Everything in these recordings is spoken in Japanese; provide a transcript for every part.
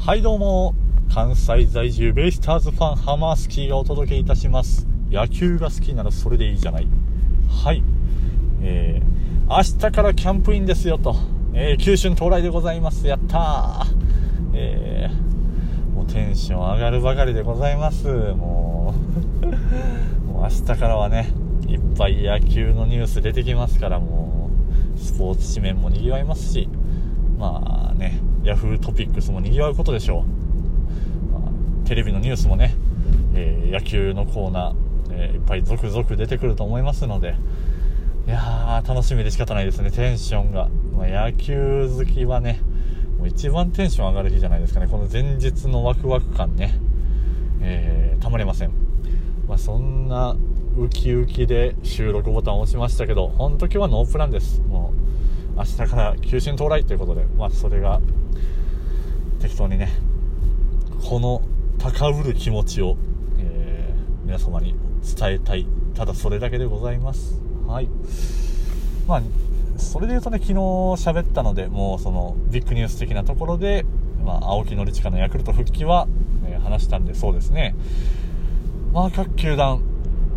はいどうも。関西在住ベイスターズファンハマースキーがお届けいたします。野球が好きならそれでいいじゃない。はい。えー、明日からキャンプインですよと、えー、九春到来でございます。やったー。えー、もうテンション上がるばかりでございます。もう もう明日からはねいっぱい野球のニュース出てきますからもうスポーツ紙面もにぎわいますし。まあね。ヤフートピックスもにぎわうことでしょう、テレビのニュースもね、えー、野球のコーナー、えー、いっぱい続々出てくると思いますのでいやー楽しみで仕方ないですね。テンションが、まあ、野球好きはねもう一番テンション上がる日じゃないですかね。この前日のワクワク感ね、えー、たまりません、まあ、そんなウキウキで収録ボタンを押しましたけど本当今日はノープランです。もう明日から九州到来ということでまあそれが適当にねこの高ぶる気持ちを、えー、皆様に伝えたいただそれだけでございます。はい。まあそれで言うとね昨日喋ったのでもうそのビッグニュース的なところで、まあ、青木宣親のヤクルト復帰は、え、話したんでそうですね。まあ各球団、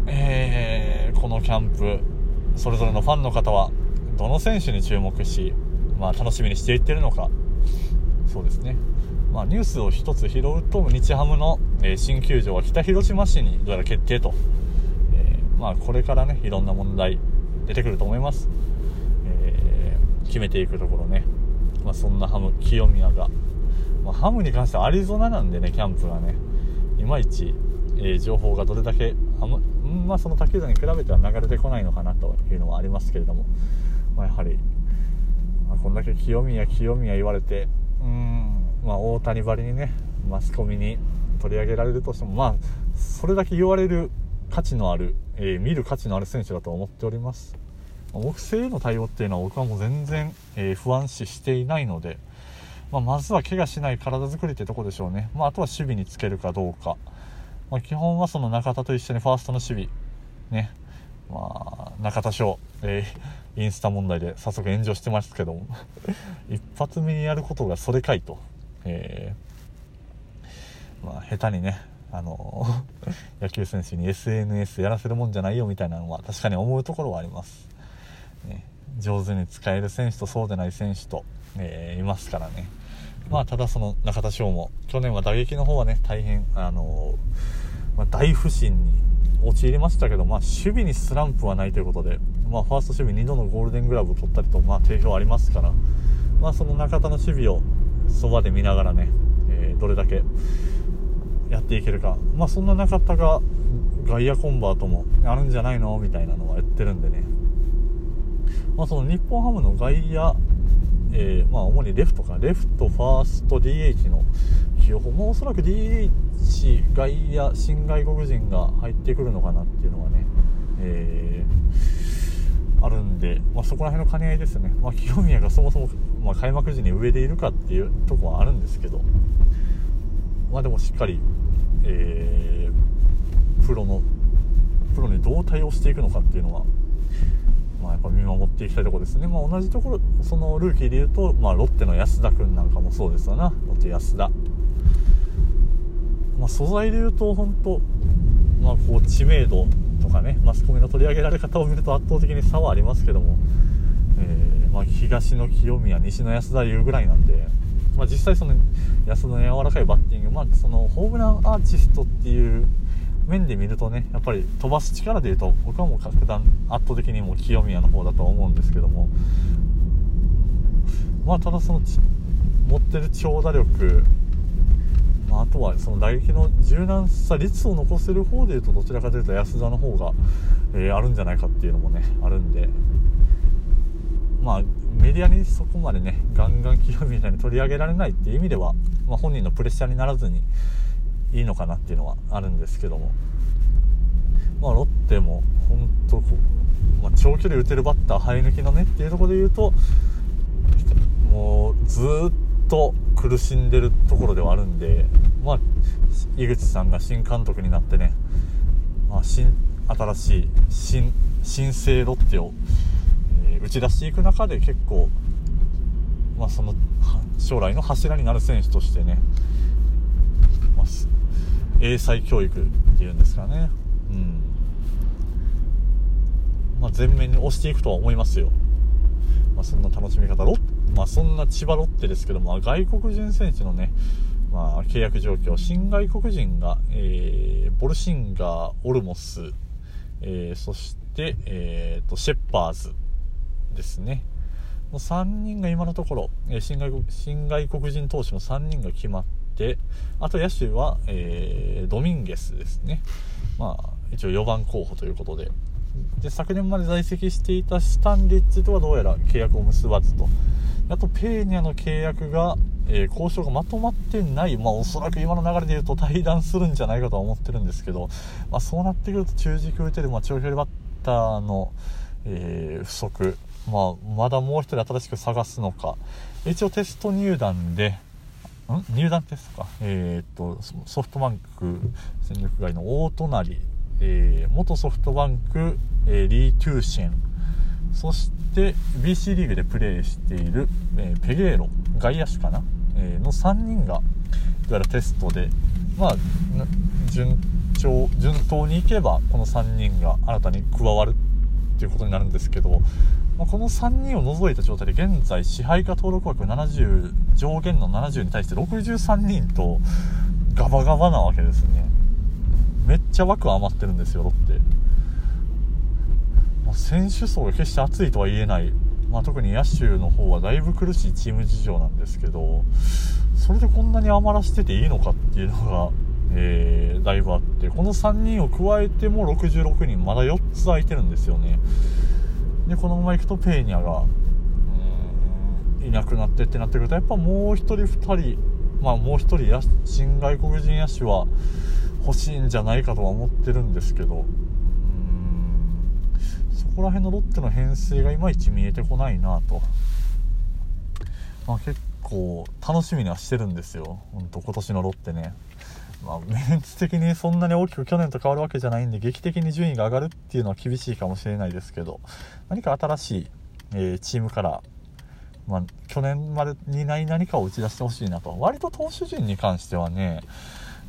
えー、このキャンプそれぞれのファンの方はどの選手に注目し、まあ、楽しみにしていってるのか。そうですね、まあ、ニュースを1つ拾うと日ハムの、え、新球場は北広島市にどうやら決定と、えー、まあ、これからねいろんな問題出てくると思います、えー、決めていくところね、まあ、そんなハム清宮が、まあ、ハムに関してはアリゾナなんでねキャンプがね。いまいち、え情報がどれだけあまあ、その他球団に比べては流れてこないのかなというのはありますけれども、まあ、やはり、まあ、こんだけ清宮清宮言われてうん、まあ、大谷ばりにねマスコミに取り上げられるとしても、まあ、それだけ言われる価値のある、えー、見る価値のある選手だと思っております。木星への対応っていうのは僕はもう全然、えー、不安視していないので、まあ、まずは怪我しない体作りってとこでしょうね。まあ、あとは守備につけるかどうか。まあ、基本はその中田と一緒にファーストの守備、ね。まあ、中田翔、えーインスタ問題で早速炎上してますけども。一発目にやることがそれかいと、えー、まあ、下手にねあの 野球選手に SNS やらせるもんじゃないよみたいなのは確かに思うところはあります、ね、上手に使える選手とそうでない選手と、えー、いますからね。まあただその中田翔も去年は打撃の方はね大変あのまあ、大不振に陥りましたけど、まあ、守備にスランプはないということで、まあ、ファースト守備2度のゴールデングラブを取ったりと、まあ、定評ありますから、まあ、その中田の守備をそばで見ながらね、えー、どれだけやっていけるか、まあ、そんな中田が外野コンバートもあるんじゃないの？みたいなのは言ってるんでね、まあ、その日本ハムの外野、えー、まあ、主にレフトかレフト、ファースト、DH の起用法。もおそらく DH 外野新外国人が入ってくるのかなっていうのはね、えー、あるんで、まあ、そこら辺の兼ね合いですね、まあ、清宮がそもそも、まあ、開幕時に上でいるかっていうとこはあるんですけど、まあ、でもしっかり、えー、プロのプロにどう対応していくのかっていうのは、まあ、やっぱ見守っていきたいところですね、まあ、同じところそのルーキーでいうと、まあ、ロッテの安田君なんかもそうですわな。ロッテ安田。まあ、素材で言うと本当、まあ、こう知名度とかねマスコミの取り上げられ方を見ると圧倒的に差はありますけども、えー、まあ、東の清宮西の安田優ぐらいなんで、まあ、実際その安田の柔らかいバッティング、まあ、そのホームランアーティストっていう面で見るとねやっぱり飛ばす力でいうと僕はもう格段圧倒的にもう清宮の方だと思うんですけども。まあただその持ってる長打力まあ、あとはその打撃の柔軟さ率を残せる方でいうとどちらかというと安田の方が、えー、あるんじゃないかっていうのもねあるんで。まあメディアにそこまでねガンガン清宮に取り上げられないっていう意味では、まあ、本人のプレッシャーにならずにいいのかなっていうのはあるんですけども、まあ、ロッテも本当まあ、長距離打てるバッター生え抜きのねっていうところで言うともうずっと苦しんでるところではあるんで、まあ、井口さんが新監督になってね、まあ、新新しい新新生ロッテを、えー、打ち出していく中で結構、まあ、その将来の柱になる選手としてね、英才教育っていうんですかね、うん。まあ、前面に押していくとは思いますよ、まあ、そんな楽しみ方ロまあ、そんな千葉ロッテですけども、外国人選手のね、まあ、契約状況、新外国人が、えー、ボルシンガー、オルモス、えー、そして、えーと、シェッパーズですね。3人が今のところ、新外国新外国人投手の3人が決まって、あと野手は、えー、ドミンゲスですね。まあ、一応4番候補ということで。で、昨年まで在籍していたスタンリッチとはどうやら契約を結ばずと。あと、ペーニャの契約が、えー、交渉がまとまってない、まあ、おそらく今の流れで言うと対談するんじゃないかとは思ってるんですけど、まあ、そうなってくると中軸打てる、まあ、長距離バッターの、えー、不足、まあ、まだもう1人新しく探すのか一応テスト入団で入団テストか、えー、っとソフトバンク戦力外の大隣、えー、元ソフトバンク、えー、リー・トゥーシェン。そして BC リーグでプレーしている、えペゲーロ外野手かな？えの3人がどうやらテストで、まあ、順調順当にいけばこの3人が新たに加わるっていうことになるんですけど、まあ、この3人を除いた状態で現在支配下登録枠70上限の70に対して63人とガバガバなわけですね。めっちゃ枠余ってるんですよロッテ、まあ、選手層が決して厚いとは言えない。まあ、特に野手の方はだいぶ苦しいチーム事情なんですけどそれでこんなに余らせてていいのかっていうのが、えー、だいぶあってこの3人を加えても66人まだ4つ空いてるんですよね。でこのままいくとペーニャがいなくなってってなってくるとやっぱもう1人2人まあもう1人新外国人野手は欲しいんじゃないかとは思ってるんですけどここら辺のロッテの編成がいまいち見えてこないなと、まあ、結構楽しみにはしてるんですよ、ほんと今年のロッテね。まあ、メンツ的にそんなに大きく去年と変わるわけじゃないんで、劇的に順位が上がるっていうのは厳しいかもしれないですけど、何か新しい、えー、チームから、まあ、去年までにない何かを打ち出してほしいなと。割と投手陣に関してはね、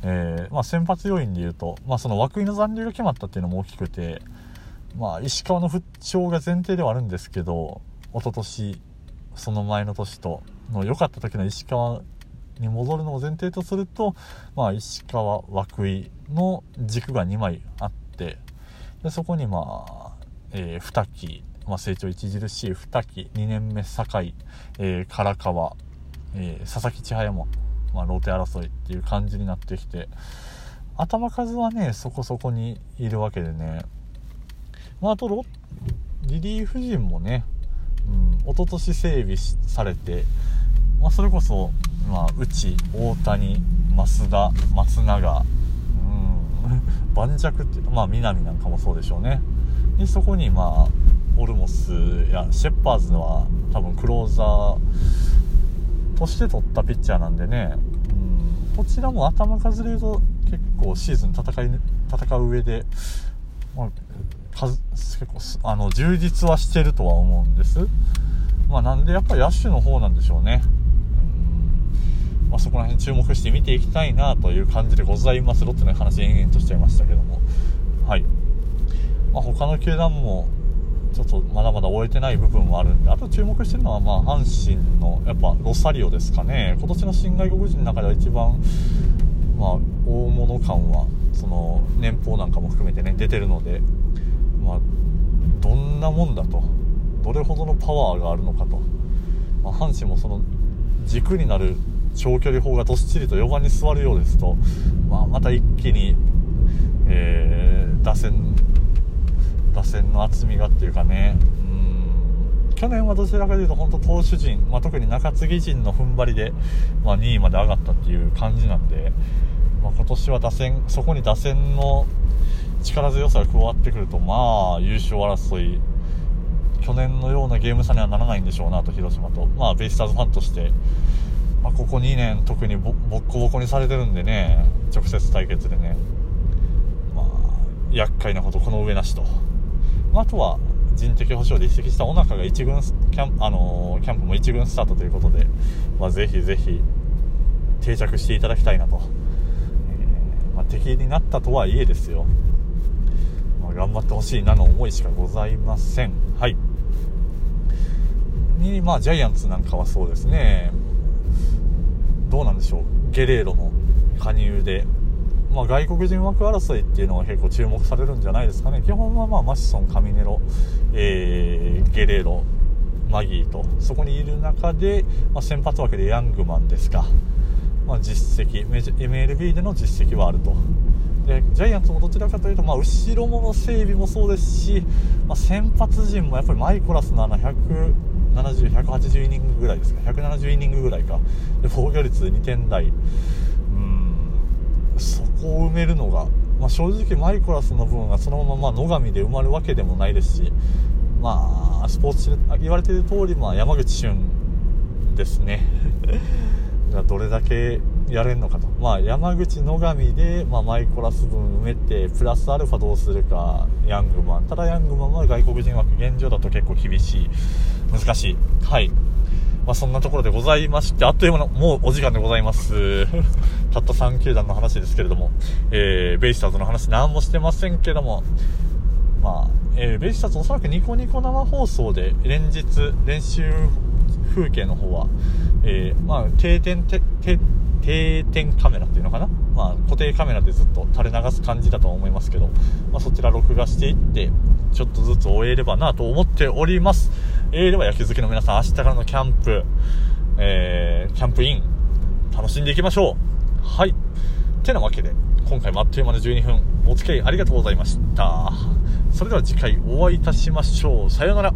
えー、まあ、先発要因で言うと、まあ、その涌井の残留が決まったっていうのも大きくて、まあ、石川の不調が前提ではあるんですけど、一昨年その前の年との良かった時の石川に戻るのを前提とすると、まあ、石川、涌井の軸が2枚あってでそこに、まあえー、二木、まあ、成長著しい二木2年目酒井、えー、唐川、えー、佐々木千早も、まあ、ローテ争いっていう感じになってきて頭数はねそこそこにいるわけでねまあ、あとロリリーフ陣もね、うん、一昨年整備されて、まあ、それこそ、まあ、内大谷増田松永、うん、盤石ってまあ南なんかもそうでしょうねでそこにまあオルモスやシェッパーズは多分クローザーとして取ったピッチャーなんでね、うん、こちらも頭数で言うと結構シーズン戦い戦う上で、まあ、結構あの充実はしてるとは思うんです。まあ、なんでやっぱり野手の方なんでしょうね。まあ、そこら辺注目して見ていきたいなという感じでございます。ロッテの話延々としちゃいましたけども。はい。まあ、他の球団もちょっとまだまだ終えてない部分もあるんで、あと注目してるのは、まあ、阪神のやっぱロサリオですかね。今年の新外国人の中では一番、まあ、大物感は、その年俸なんかも含めてね、出てるので、まあ、どんなもんだとどれほどのパワーがあるのかと、まあ、阪神もその軸になる長距離砲がどっしりと4番に座るようですと、まあ、また一気に、えー、打線打線の厚みがっていうかね。うん。去年はどちらかというと本当投手陣、まあ、特に中継ぎ陣の踏ん張りで、まあ、2位まで上がったっていう感じなんで、まあ、今年は打線そこに打線の力強さが加わってくると、まあ、優勝争い、去年のようなゲーム差にはならないんでしょうなと、広島と。まあ、ベイスターズファンとして、まあ、ここ2年特にボッコボコにされてるんでね、直接対決でね、まあ、厄介なこと、この上なしと。まあ、とは、人的保障で移籍した小中が1軍キャン,、あのー、キャンプも1軍スタートということで、まあ、ぜひぜひ定着していただきたいなと、えー、まあ、敵になったとはいえですよ、まあ、頑張ってほしいなの思いしかございません。はい。に、まあ、ジャイアンツなんかはそうですね。どうなんでしょう。ゲレーロの加入で。まあ、外国人枠争いっていうのが結構注目されるんじゃないですかね。基本はまあマシソン、カミネロ、えー、ゲレーロ、マギーと。そこにいる中で、まあ、先発枠でヤングマンですか、まあ、実績。MLB での実績はあると。でジャイアンツもどちらかというと、まあ、後ろもの整備もそうですし、まあ、先発陣もやっぱりマイコラスの穴170、180イニングぐらいですか170イニングぐらいかで防御率2点台うんそこを埋めるのが、まあ、正直マイコラスの分がそのまま野上で埋まるわけでもないですし、まあ、スポーツ言われている通り、まあ、山口俊ですねどれだけやれるのかと、まあ、山口野上で、まあ、マイコラス分埋めてプラスアルファどうするかヤングマン。ただヤングマンは外国人枠現状だと結構厳しい。難しい。はい。まあ、そんなところでございまして、あっという間の、もうお時間でございます。たった3球団の話ですけれども、えー、ベイスターズの話何もしてませんけども、まあ、えー、ベイスターズおそらくニコニコ生放送で連日練習風景の方は、えー、まあ、定点、定定点カメラっていうのかな？まあ、固定カメラでずっと垂れ流す感じだとは思いますけど、まあ、そちら録画していって、ちょっとずつ終えればなと思っております。えー、では野球好きの皆さん、明日からのキャンプ、えー、キャンプイン、楽しんでいきましょう。はい。てなわけで、今回もあっという間の12分、お付き合いありがとうございました。それでは次回お会いいたしましょう。さようなら。